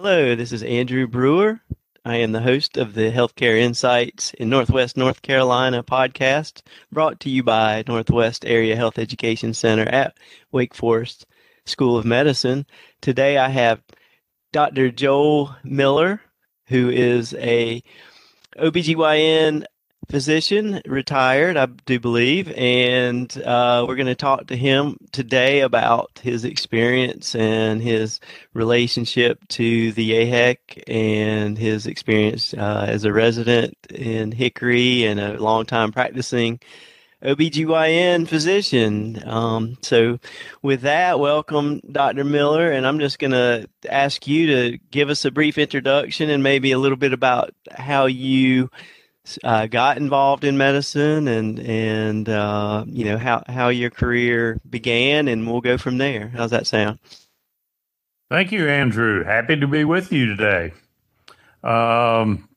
Hello, this is Andrew Brewer. I am the host of the Healthcare Insights in Northwest North Carolina podcast, brought to you by Northwest Area Health Education Center at Wake Forest School of Medicine. Today I have Dr. Joel Miller, who is a OBGYN physician, retired, I do believe, and uh, we're going to talk to him today about his experience and his relationship to the AHEC and his experience uh, as a resident in Hickory and a long time practicing OBGYN physician. Um, so, with that, welcome, Dr. Miller. And I'm just going to ask you to give us a brief introduction and maybe a little bit about how you uh, got involved in medicine and and uh, you know how how your career began, and we'll go from there. How's that sound? Thank you, Andrew. Happy to be with you today. Um,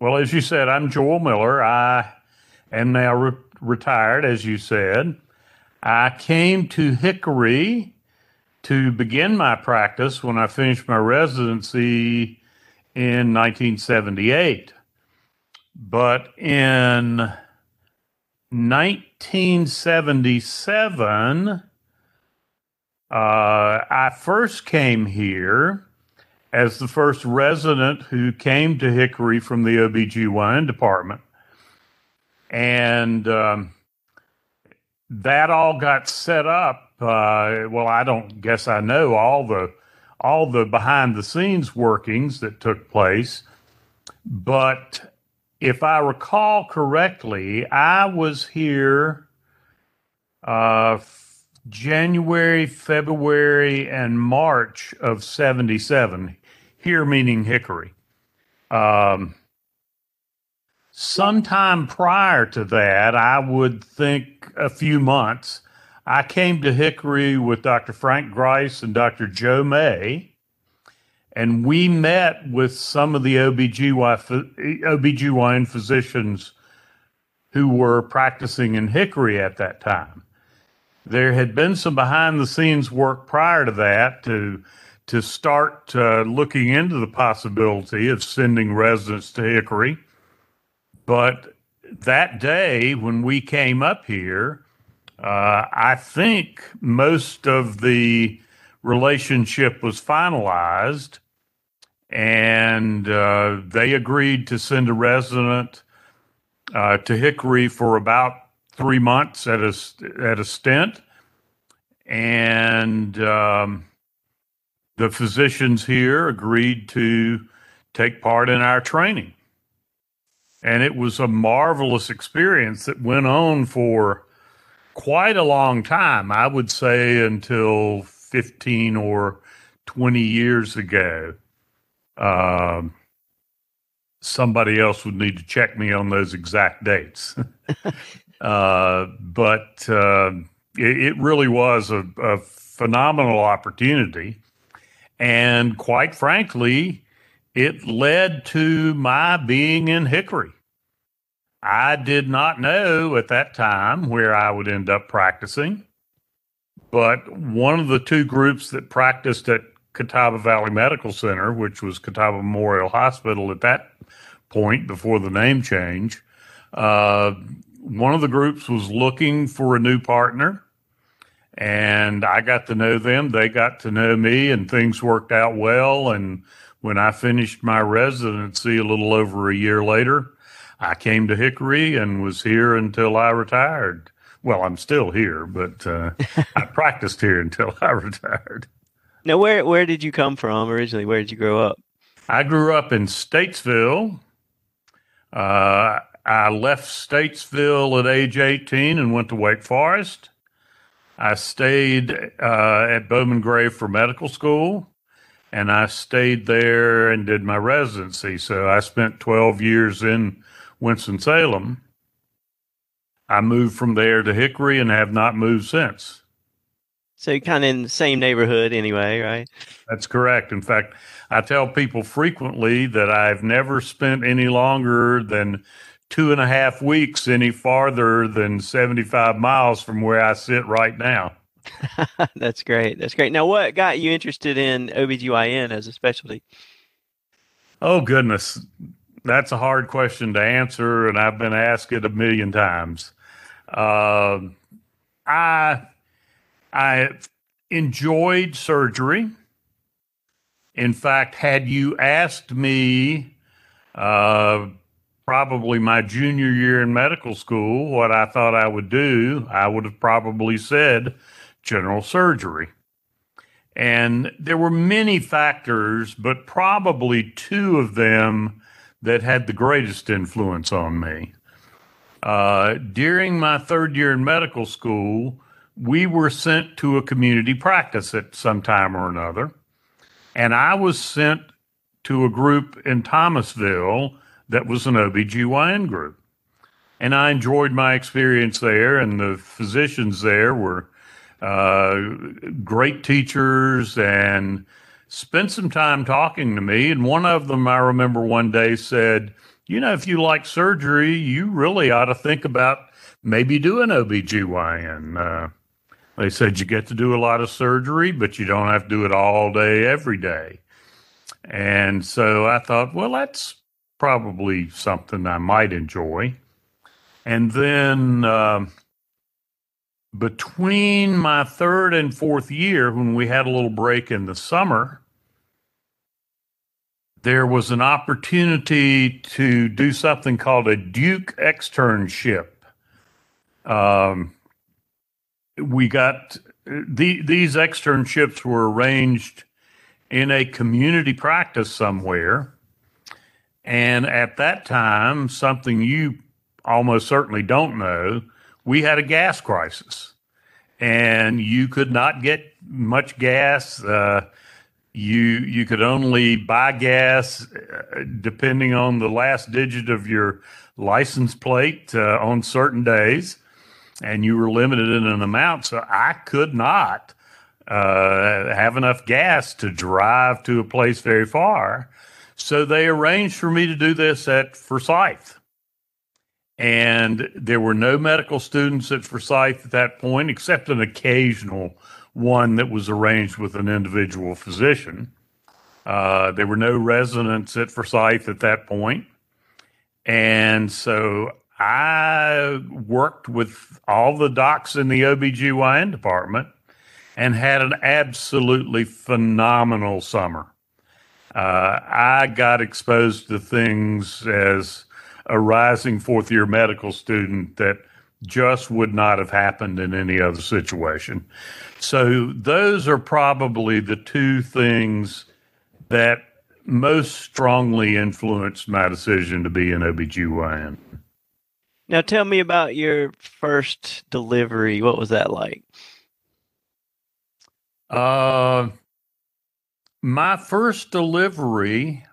well, as you said, I'm Joel Miller. I am now re- retired, as you said. I came to Hickory to begin my practice when I finished my residency in 1978. But in 1977, uh, I first came here as the first resident who came to Hickory from the OBGYN department. And um, that all got set up. Uh, well, I don't guess I know all the all the behind the scenes workings that took place, but if I recall correctly, I was here uh, January, February, and March of 77. Here meaning Hickory. Um, sometime prior to that, I would think a few months, I came to Hickory with Dr. Frank Grice and Dr. Joe May and we met with some of the OBGY, OBGYN physicians who were practicing in Hickory at that time. There had been some behind the scenes work prior to that to to start uh, looking into the possibility of sending residents to Hickory. But that day when we came up here, uh, I think most of the relationship was finalized and uh, they agreed to send a resident uh, to Hickory for about three months at a at a stint, and um, the physicians here agreed to take part in our training, and it was a marvelous experience that went on for quite a long time. I would say until fifteen or twenty years ago. Um, somebody else would need to check me on those exact dates. uh, but uh, it, it, really was a, a, phenomenal opportunity. And quite frankly, it led to my being in Hickory. I did not know at that time where I would end up practicing, but one of the two groups that practiced at Catawba Valley Medical Center, which was Catawba Memorial Hospital at that point before the name change. Uh, one of the groups was looking for a new partner, and I got to know them. They got to know me, and things worked out well. And when I finished my residency a little over a year later, I came to Hickory and was here until I retired. Well, I'm still here, but uh, I practiced here until I retired. Now, where where did you come from originally? Where did you grow up? I grew up in Statesville. Uh, I left Statesville at age 18 and went to Wake Forest. I stayed uh, at Bowman Gray for medical school, and I stayed there and did my residency. So I spent 12 years in Winston-Salem. I moved from there to Hickory and have not moved since. So you kind of in the same neighborhood anyway, right? That's correct. In fact, I tell people frequently that I've never spent any longer than two and a half weeks any farther than 75 miles from where I sit right now. That's great. That's great. Now, what got you interested in OBGYN as a specialty? Oh, goodness. That's a hard question to answer, and I've been asked it a million times. Uh, I, I enjoyed surgery. In fact, had you asked me uh, probably my junior year in medical school what I thought I would do, I would have probably said general surgery. And there were many factors, but probably two of them that had the greatest influence on me. Uh, during my third year in medical school, we were sent to a community practice at some time or another. And I was sent to a group in Thomasville that was an OBGYN group. And I enjoyed my experience there, and the physicians there were uh, great teachers and spent some time talking to me. And one of them, I remember one day said, You know, if you like surgery, you really ought to think about maybe doing OBGYN. Uh, they said you get to do a lot of surgery, but you don't have to do it all day, every day. And so I thought, well, that's probably something I might enjoy. And then uh, between my third and fourth year, when we had a little break in the summer, there was an opportunity to do something called a Duke externship. Um, we got the, these externships were arranged in a community practice somewhere. And at that time, something you almost certainly don't know, we had a gas crisis. And you could not get much gas. Uh, you you could only buy gas uh, depending on the last digit of your license plate uh, on certain days, and you were limited in an amount. So I could not uh, have enough gas to drive to a place very far. So they arranged for me to do this at Forsyth. And there were no medical students at Forsyth at that point, except an occasional one that was arranged with an individual physician. Uh, there were no residents at Forsyth at that point. And so I worked with all the docs in the OBGYN department and had an absolutely phenomenal summer uh, I got exposed to things as a rising fourth year medical student that just would not have happened in any other situation. So, those are probably the two things that most strongly influenced my decision to be an OBGYN. Now, tell me about your first delivery. What was that like? Uh, my first delivery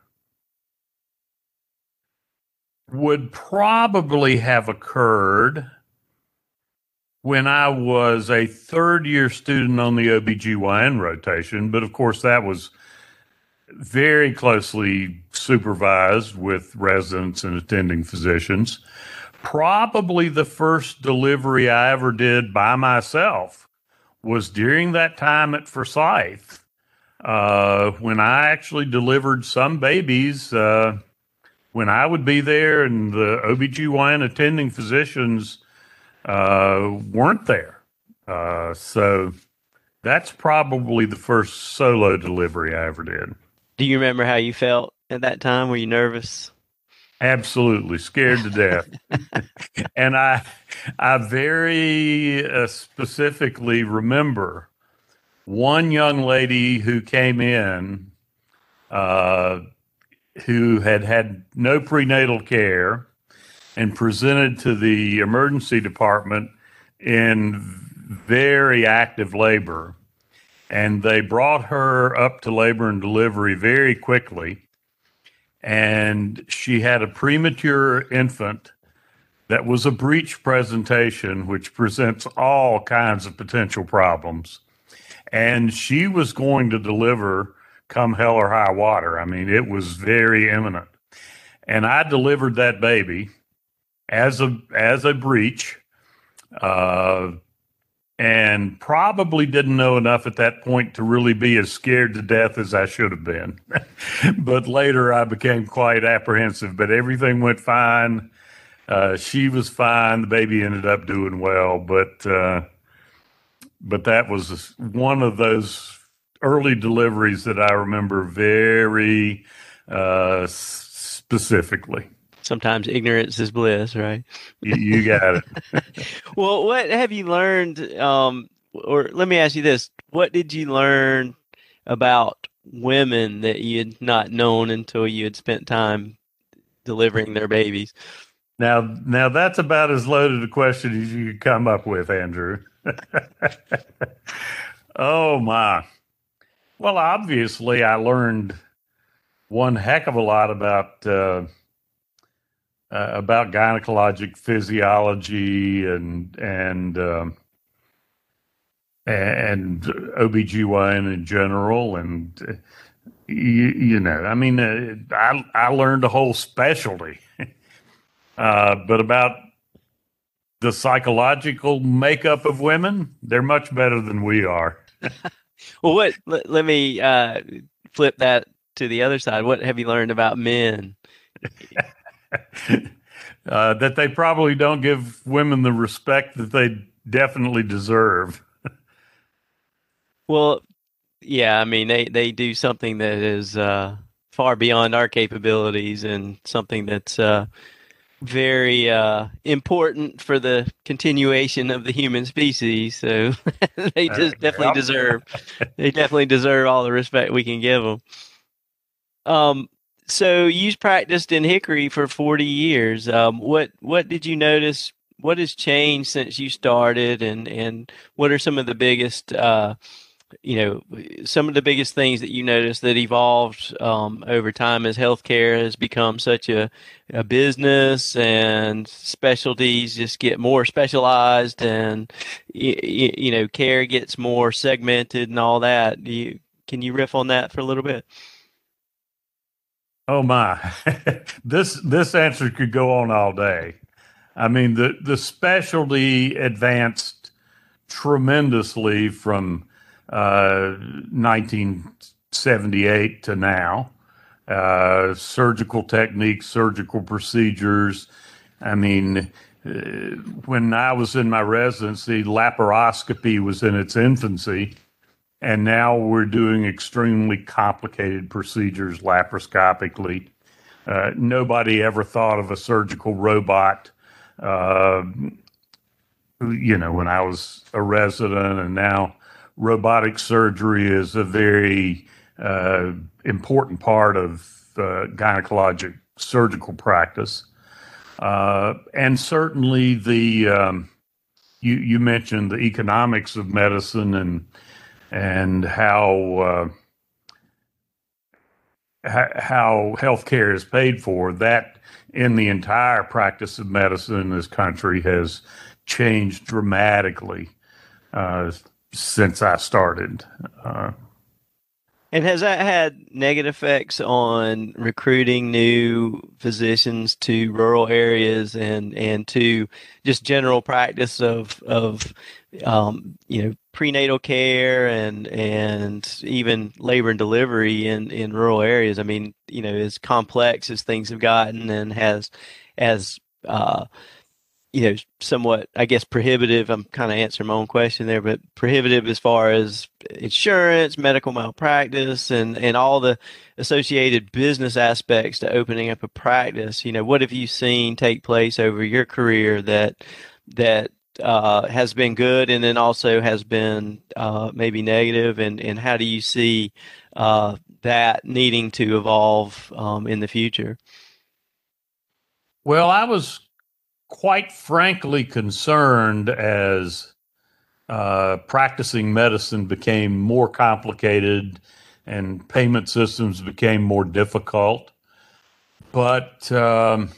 would probably have occurred when I was a third year student on the OBGYN rotation, but of course that was very closely supervised with residents and attending physicians. Probably the first delivery I ever did by myself was during that time at Forsyth uh, when I actually delivered some babies, uh, when I would be there and the OBGYN attending physicians uh, weren't there. Uh, so that's probably the first solo delivery I ever did. Do you remember how you felt at that time? Were you nervous? Absolutely scared to death. and I, I very uh, specifically remember one young lady who came in uh, who had had no prenatal care and presented to the emergency department in very active labor. And they brought her up to labor and delivery very quickly. And she had a premature infant that was a breech presentation, which presents all kinds of potential problems and she was going to deliver come hell or high water. I mean, it was very imminent. And I delivered that baby as a as a breech. Uh, and probably didn't know enough at that point to really be as scared to death as I should have been. but later I became quite apprehensive, but everything went fine. Uh, she was fine. The baby ended up doing well, but uh, but that was one of those early deliveries that I remember very uh, specifically. Sometimes ignorance is bliss, right? you, you got it. well, what have you learned? Um, or let me ask you this: What did you learn about women that you had not known until you had spent time delivering their babies? Now, now that's about as loaded a question as you could come up with, Andrew. oh my! Well, obviously, I learned one heck of a lot about uh, uh, about gynecologic physiology and and um, and OBGYN in general and you, you, know I mean uh, I I learned a whole specialty uh, but about the psychological makeup of women they're much better than we are. Well what let, let me uh, flip that to the other side. What have you learned about men uh, that they probably don't give women the respect that they definitely deserve. well, yeah, I mean they they do something that is uh, far beyond our capabilities and something that's uh, very uh, important for the continuation of the human species. So they just definitely deserve they definitely deserve all the respect we can give them. Um, so you practiced in Hickory for 40 years. Um, what what did you notice? What has changed since you started, and and what are some of the biggest uh, you know some of the biggest things that you noticed that evolved um, over time as healthcare has become such a, a business and specialties just get more specialized and you, you know care gets more segmented and all that. Do you, can you riff on that for a little bit? Oh my, this this answer could go on all day. I mean, the the specialty advanced tremendously from uh, 1978 to now. Uh, surgical techniques, surgical procedures. I mean, uh, when I was in my residency, laparoscopy was in its infancy and now we're doing extremely complicated procedures laparoscopically. Uh, nobody ever thought of a surgical robot. Uh, you know, when I was a resident, and now robotic surgery is a very uh, important part of gynecologic surgical practice. Uh, and certainly the um, you you mentioned the economics of medicine and and how uh, how healthcare is paid for. That in the entire practice of medicine in this country has changed dramatically uh, since I started. Uh, and has that had negative effects on recruiting new physicians to rural areas and and to just general practice of of um, you know prenatal care and and even labor and delivery in in rural areas? I mean, you know, as complex as things have gotten and has as uh, you know, somewhat, I guess, prohibitive. I'm kind of answering my own question there, but prohibitive as far as insurance, medical malpractice, and and all the associated business aspects to opening up a practice. You know, what have you seen take place over your career that that uh, has been good, and then also has been uh, maybe negative, and and how do you see uh, that needing to evolve um, in the future? Well, I was quite frankly concerned as uh, practicing medicine became more complicated and payment systems became more difficult. But um,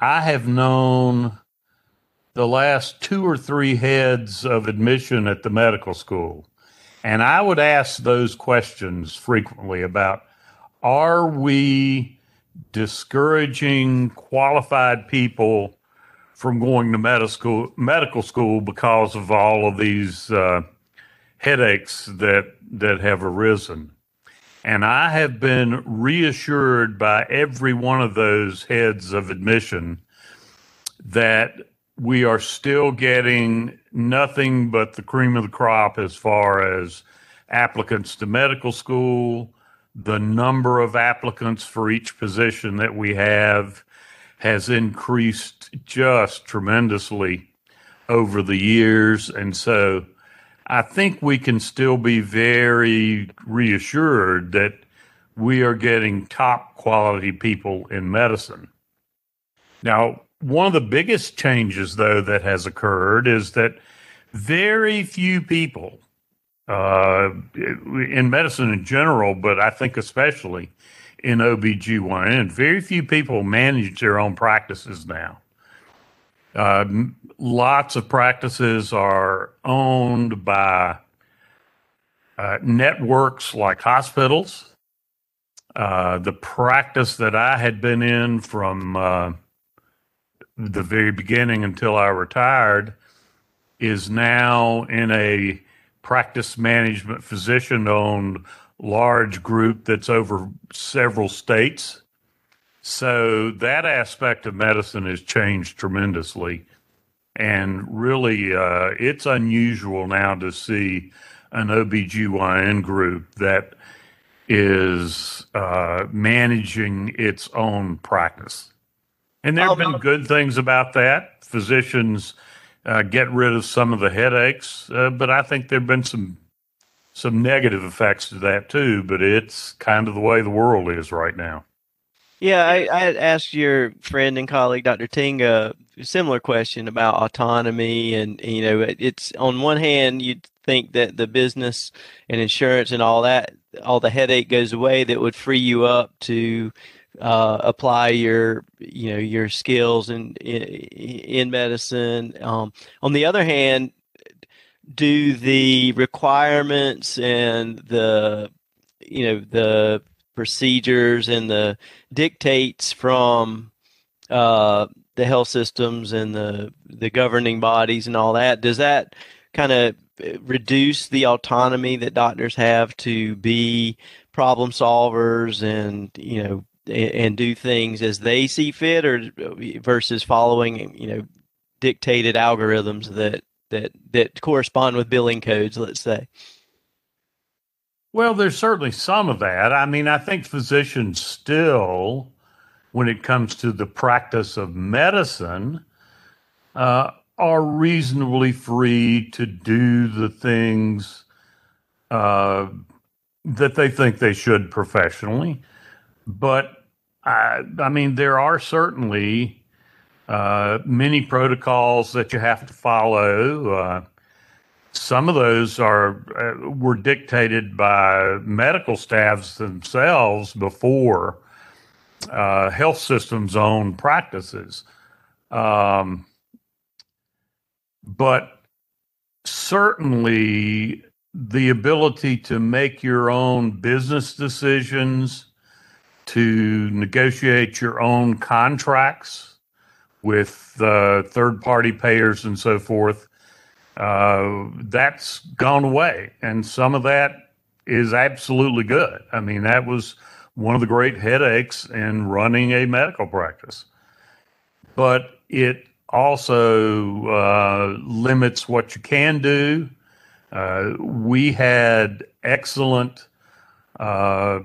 I have known the last two or three heads of admission at the medical school. And I would ask those questions frequently about are we discouraging qualified people from going to medical school, medical school because of all of these uh, headaches that that have arisen. And I have been reassured by every one of those heads of admission that we are still getting nothing but the cream of the crop as far as applicants to medical school, the number of applicants for each position that we have has increased just tremendously over the years. And so I think we can still be very reassured that we are getting top quality people in medicine. Now, one of the biggest changes, though, that has occurred is that very few people uh, in medicine in general, but I think especially in OBGYN, very few people manage their own practices now. Uh, lots of practices are owned by uh, networks like hospitals. Uh, the practice that I had been in from uh, the very beginning until I retired is now in a practice management physician owned large group that's over several states. So that aspect of medicine has changed tremendously. And really, uh, it's unusual now to see an OBGYN group that is uh, managing its own practice. And there have been good things about that. Physicians uh, get rid of some of the headaches, uh, but I think there have been some some negative effects to that too. But it's kind of the way the world is right now. Yeah, I, I asked your friend and colleague, Dr. Tinga, a similar question about autonomy. And, you know, it's on one hand, you'd think that the business and insurance and all that, all the headache goes away that would free you up to uh, apply your you know your skills in in, in medicine. Um, on the other hand, do the requirements and the you know the procedures and the dictates from uh, the health systems and the the governing bodies and all that does that kind of reduce the autonomy that doctors have to be problem solvers and you know and do things as they see fit or versus following you know dictated algorithms that that that correspond with billing codes let's say? Well there's certainly some of that. I mean i think physicians still when it comes to the practice of medicine uh, are reasonably free to do the things uh, that they think they should professionally but I, I mean, there are certainly uh, many protocols that you have to follow. Uh, some of those are uh, were dictated by medical staffs themselves before uh, health systems' own practices. Um, but certainly, the ability to make your own business decisions to negotiate your own contracts with uh, third party payers and so forth. Uh, that's gone away. And some of that is absolutely good. I mean, that was one of the great headaches in running a medical practice. But it also uh, limits what you can do. Uh, we had excellent uh,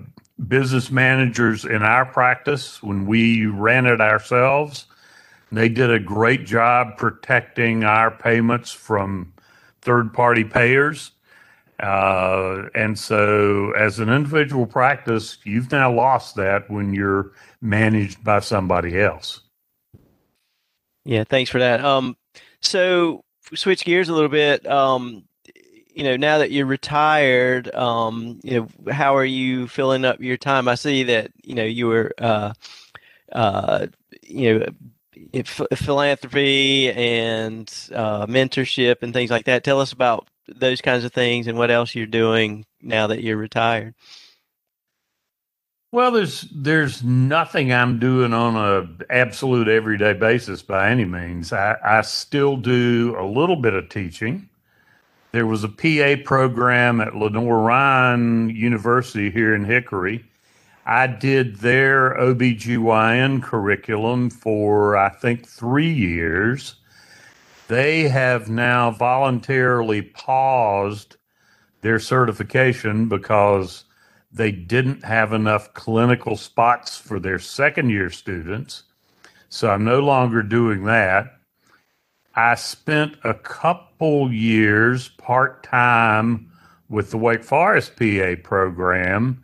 business managers in our practice when we ran it ourselves. They did a great job protecting our payments from third party payers. Uh, and so, as an individual practice, you've now lost that when you're managed by somebody else. Yeah, thanks for that. Um, so, switch gears a little bit. Um, you know, now that you're retired, um, you know, how are you filling up your time? I see that you know you were, uh, uh, you know, philanthropy and uh, mentorship and things like that. Tell us about those kinds of things and what else you're doing now that you're retired. Well, there's there's nothing I'm doing on a absolute everyday basis by any means. I, I still do a little bit of teaching. There was a PA program at Lenoir-Rhyne University here in Hickory. I did their OBGYN curriculum for I think three years. They have now voluntarily paused their certification because they didn't have enough clinical spots for their second year students. So I'm no longer doing that. I spent a couple years part time with the Wake Forest PA program,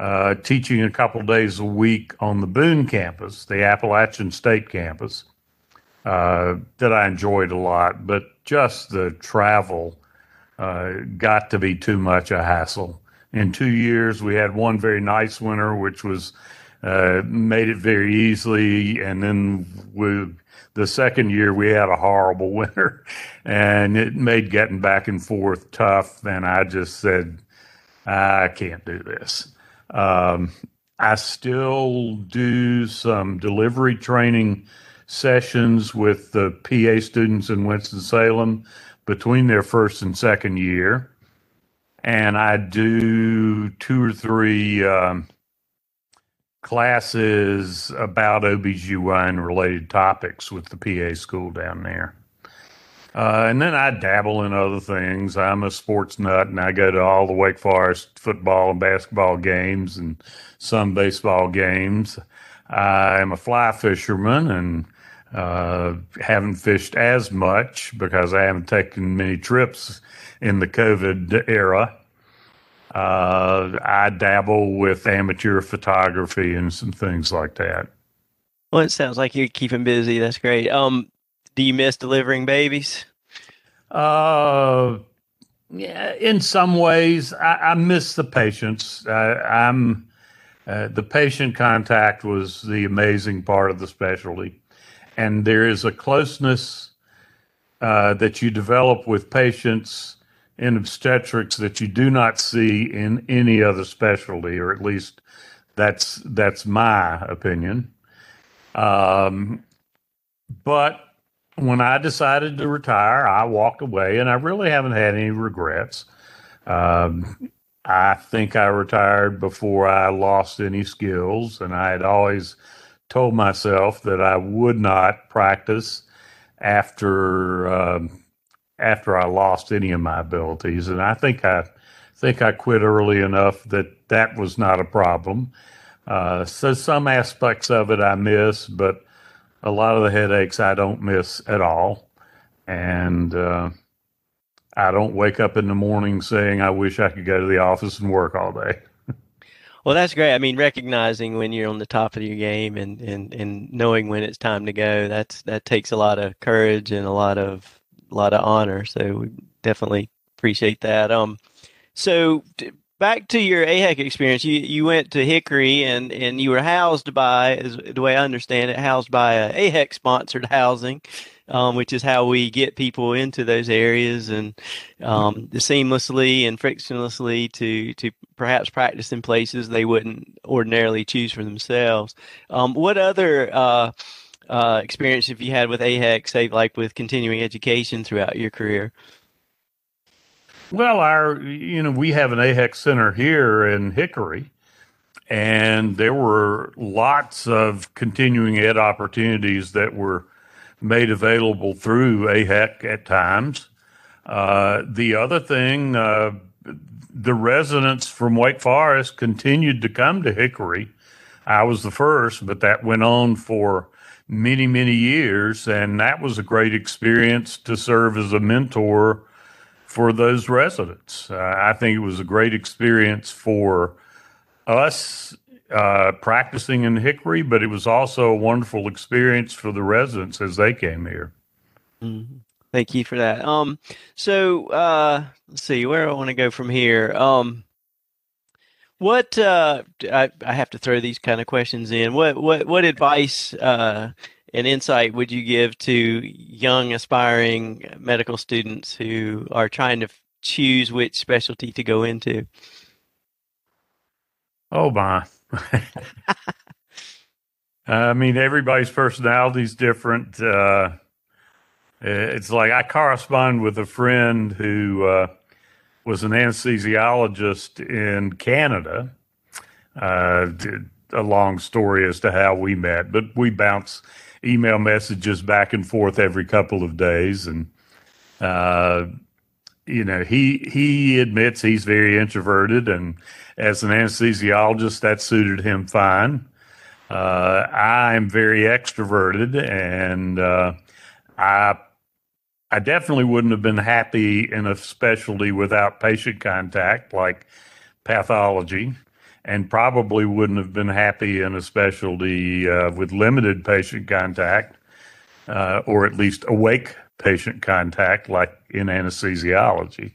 uh, teaching a couple days a week on the Boone campus, the Appalachian State campus, uh, that I enjoyed a lot. But just the travel uh, got to be too much a hassle in two years. We had one very nice winter, which was uh, made it very easily, and then we, the second year we had a horrible winter, and it made getting back and forth tough. And I just said, I can't do this. Um, I still do some delivery training sessions with the PA students in Winston Salem between their first and second year and I do two or three um, classes about OBGYN related topics with the PA school down there. Uh, and then I dabble in other things. I'm a sports nut and I go to all the Wake Forest football and basketball games and some baseball games. I am a fly fisherman and uh, haven't fished as much because I haven't taken many trips in the COVID era. Uh, I dabble with amateur photography and some things like that. Well, it sounds like you're keeping busy. That's great. Um, do you miss delivering babies? Uh, yeah, in some ways, I, I miss the patients. I, am uh, the patient contact was the amazing part of the specialty, and there is a closeness uh, that you develop with patients in obstetrics that you do not see in any other specialty, or at least that's that's my opinion. Um, but when I decided to retire, I walked away, and I really haven't had any regrets. Um, I think I retired before I lost any skills, and I had always told myself that I would not practice after. Um, after I lost any of my abilities, and I think I think I quit early enough that that was not a problem. Uh, so some aspects of it I miss, but a lot of the headaches I don't miss at all, and uh, I don't wake up in the morning saying I wish I could go to the office and work all day. Well, that's great. I mean, recognizing when you're on the top of your game and, and, and knowing when it's time to go, that's that takes a lot of courage and a lot of a lot of honor. So we definitely appreciate that. Um, so back to your AHEC experience, you you went to Hickory and and you were housed by, as the way I understand it, housed by a AHEC sponsored housing. Um, which is how we get people into those areas and um, seamlessly and frictionlessly to to perhaps practice in places they wouldn't ordinarily choose for themselves. Um, what other uh, uh, experience have you had with AHEC, say, like with continuing education throughout your career? Well, our you know we have an AHEC center here in Hickory, and there were lots of continuing ed opportunities that were made available through AHEC at times. Uh, the other thing, uh, the residents from Wake Forest continued to come to Hickory. I was the first, but that went on for many, many years. And that was a great experience to serve as a mentor for those residents. Uh, I think it was a great experience for us uh, practicing in Hickory, but it was also a wonderful experience for the residents as they came here. Mm-hmm. Thank you for that. Um, so uh, let's see where I want to go from here. Um, what uh, I, I have to throw these kind of questions in. What what what advice uh, and insight would you give to young aspiring medical students who are trying to choose which specialty to go into? Oh my. I mean, everybody's personality is different. Uh, it's like I correspond with a friend who uh, was an anesthesiologist in Canada. Uh, a long story as to how we met, but we bounce email messages back and forth every couple of days, and uh, you know he he admits he's very introverted, and as an anesthesiologist, that suited him fine. Uh, I'm very extroverted, and uh, I I definitely wouldn't have been happy in a specialty without patient contact, like pathology, and probably wouldn't have been happy in a specialty uh, with limited patient contact, uh, or at least awake patient contact, like in anesthesiology.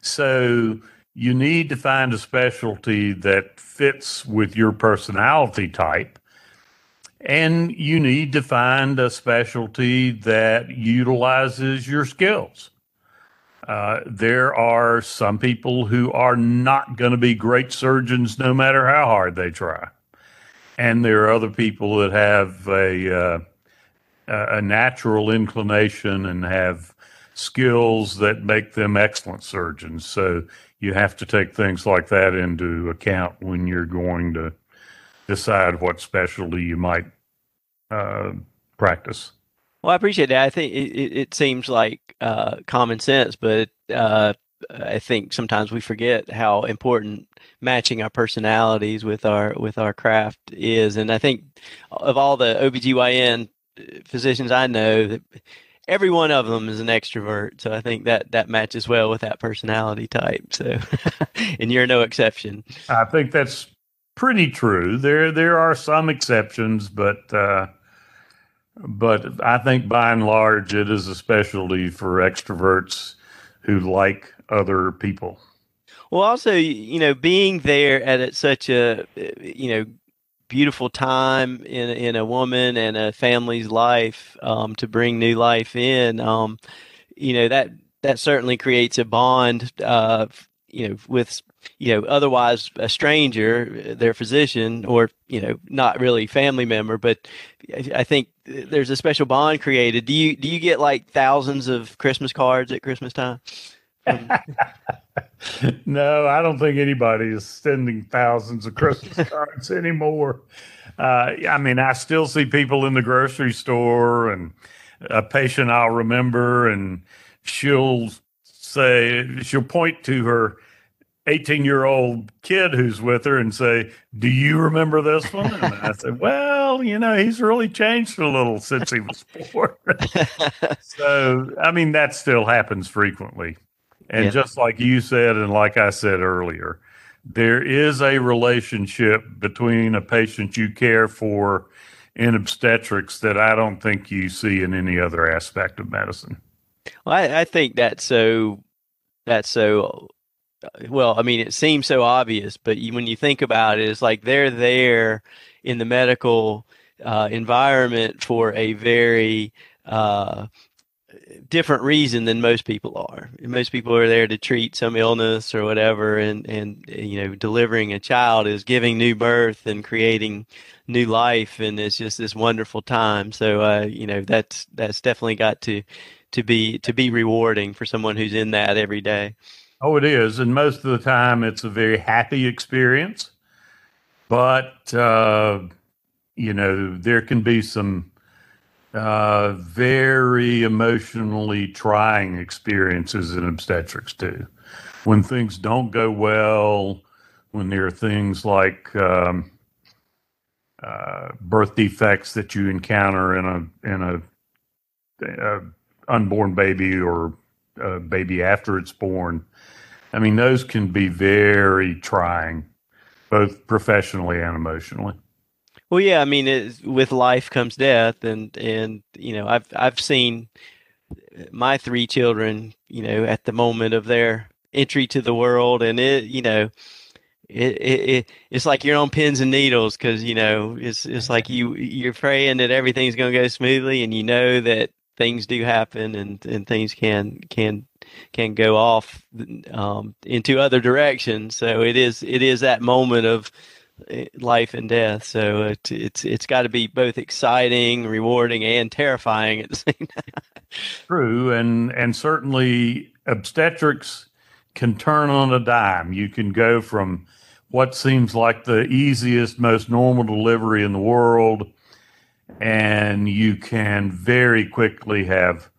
So you need to find a specialty that fits with your personality type and you need to find a specialty that utilizes your skills. Uh, there are some people who are not going to be great surgeons no matter how hard they try. And there are other people that have a, uh, a natural inclination and have skills that make them excellent surgeons. So you have to take things like that into account when you're going to decide what specialty you might uh, practice. Well, I appreciate that. I think it, it, it seems like uh, common sense, but uh, I think sometimes we forget how important matching our personalities with our with our craft is. And I think of all the OBGYN physicians I know, that every one of them is an extrovert. So I think that that matches well with that personality type. So, and you're no exception. I think that's pretty true. There there are some exceptions, but uh, but I think by and large it is a specialty for extroverts who like other people. Well, also, you know, being there at such a you know beautiful time in in a woman and a family's life um, to bring new life in, um, you know that that certainly creates a bond. Uh, you know, with you know, otherwise a stranger, their physician, or you know, not really family member, but I think there's a special bond created. Do you do you get like thousands of Christmas cards at Christmas time? no, I don't think anybody is sending thousands of Christmas cards anymore. Uh, I mean, I still see people in the grocery store and a patient I'll remember, and she'll say, she'll point to her 18 year old kid who's with her and say, Do you remember this one? And I said, Well, you know, he's really changed a little since he was four. so, I mean, that still happens frequently. And yeah. just like you said, and like I said earlier, there is a relationship between a patient you care for in obstetrics that I don't think you see in any other aspect of medicine. Well, I, I think that's so that's so well, I mean, it seems so obvious, but when you think about it, it's like they're there in the medical uh, environment for a very uh, different reason than most people are. Most people are there to treat some illness or whatever, and and you know, delivering a child is giving new birth and creating new life, and it's just this wonderful time. So, uh, you know, that's that's definitely got to to be to be rewarding for someone who's in that every day. Oh, it is. And most of the time, it's a very happy experience. But, uh, you know, there can be some uh, very emotionally trying experiences in obstetrics, too. When things don't go well, when there are things like um, uh, birth defects that you encounter in a in a, a unborn baby or a baby after it's born, I mean, those can be very trying, both professionally and emotionally. Well, yeah, I mean, it, with life comes death, and and you know, I've I've seen my three children, you know, at the moment of their entry to the world, and it, you know, it, it, it it's like you're on pins and needles because you know it's it's like you you're praying that everything's going to go smoothly, and you know that things do happen, and and things can can can go off um, into other directions. So it is it is that moment of eh, life and death. So it's it's it's got to be both exciting, rewarding, and terrifying at the same time. True, and and certainly obstetrics can turn on a dime. You can go from what seems like the easiest, most normal delivery in the world, and you can very quickly have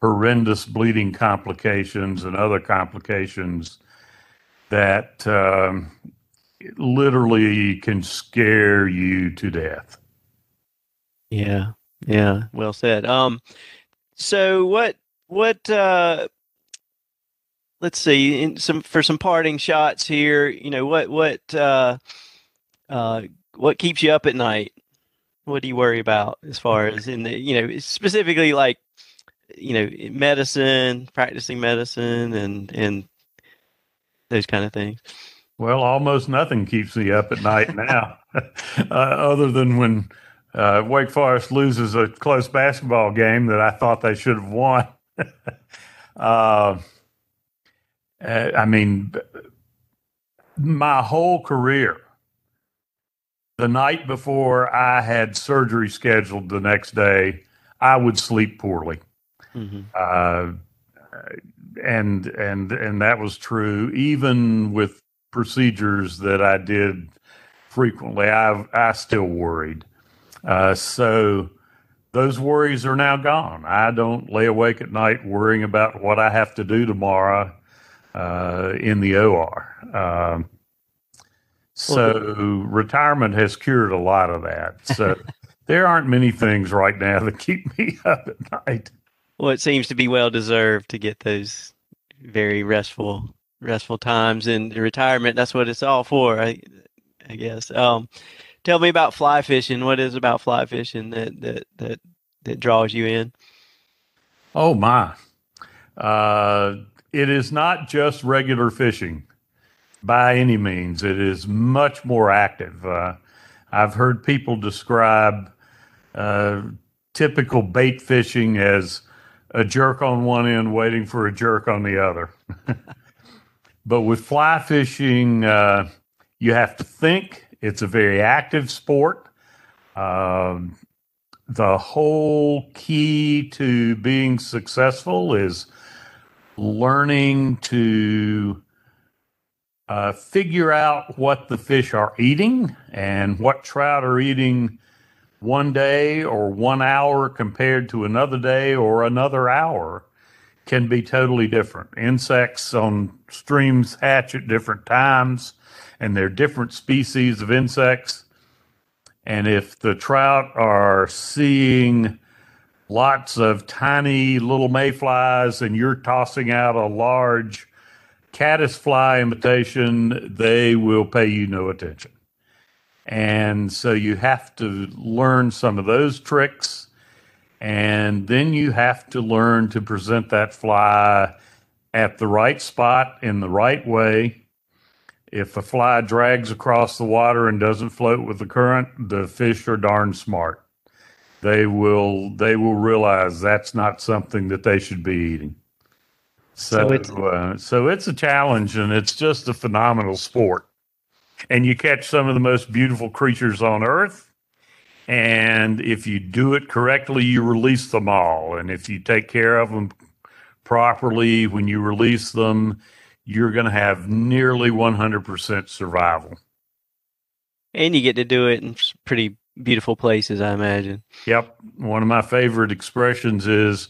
horrendous bleeding complications and other complications that um, literally can scare you to death. Yeah, yeah, well said. Um, so what what uh, let's see in some for some parting shots here. You know what what uh, uh, what keeps you up at night? What do you worry about as far as in the you know specifically like you know medicine, practicing medicine, and and those kind of things. Well, almost nothing keeps me up at night now, uh, other than when uh, Wake Forest loses a close basketball game that I thought they should have won. uh, I mean, my whole career, the night before I had surgery scheduled the next day, I would sleep poorly. Mm-hmm. Uh, and and and that was true even with procedures that I did frequently. I I still worried. Uh, so those worries are now gone. I don't lay awake at night worrying about what I have to do tomorrow uh, in the OR. Um, so retirement has cured a lot of that. So there aren't many things right now that keep me up at night. Well, it seems to be well deserved to get those very restful restful times in retirement. That's what it's all for, I, I guess. Um, tell me about fly fishing. What is about fly fishing that that that that draws you in? Oh my! Uh, it is not just regular fishing by any means. It is much more active. Uh, I've heard people describe uh, typical bait fishing as a jerk on one end waiting for a jerk on the other. but with fly fishing, uh, you have to think. It's a very active sport. Um, the whole key to being successful is learning to uh, figure out what the fish are eating and what trout are eating one day or one hour compared to another day or another hour can be totally different. Insects on streams hatch at different times, and they're different species of insects. And if the trout are seeing lots of tiny little mayflies and you're tossing out a large caddisfly imitation, they will pay you no attention. And so you have to learn some of those tricks. And then you have to learn to present that fly at the right spot in the right way. If a fly drags across the water and doesn't float with the current, the fish are darn smart. They will they will realize that's not something that they should be eating. So, so it's, uh, so it's a challenge and it's just a phenomenal sport and you catch some of the most beautiful creatures on earth. And if you do it correctly, you release them all. And if you take care of them properly when you release them, you're going to have nearly 100% survival. And you get to do it in pretty beautiful places, I imagine. Yep. One of my favorite expressions is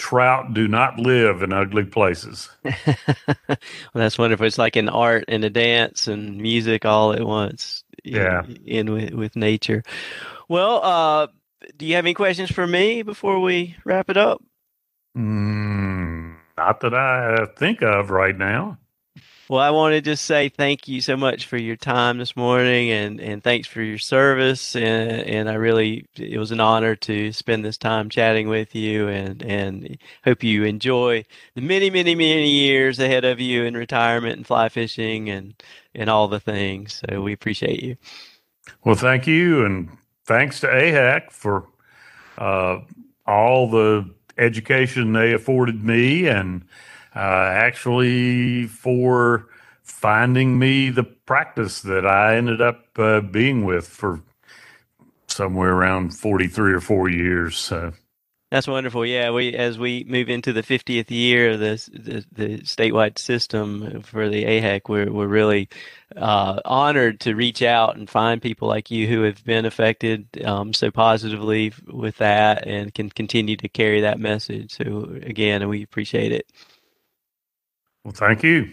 trout do not live in ugly places. well, that's wonderful. It's like an art and a dance and music all at once. Yeah. In, in with, with nature. Well, uh, do you have any questions for me before we wrap it up? Mm, not that I think of right now. Well, I want to just say thank you so much for your time this morning, and, and thanks for your service. And, and I really, it was an honor to spend this time chatting with you, and and hope you enjoy the many, many, many years ahead of you in retirement and fly fishing and and all the things. So we appreciate you. Well, thank you, and thanks to AHEC for uh, all the education they afforded me and actually, for finding me the practice that I ended up uh, being with for somewhere around 43 or 4 years. So that's wonderful. Yeah, we as we move into the 50th year of this the, the statewide system for the AHEC, we're we're really uh, honored to reach out and find people like you who have been affected um, so positively with that and can continue to carry that message. So again, we appreciate it. Well, thank you.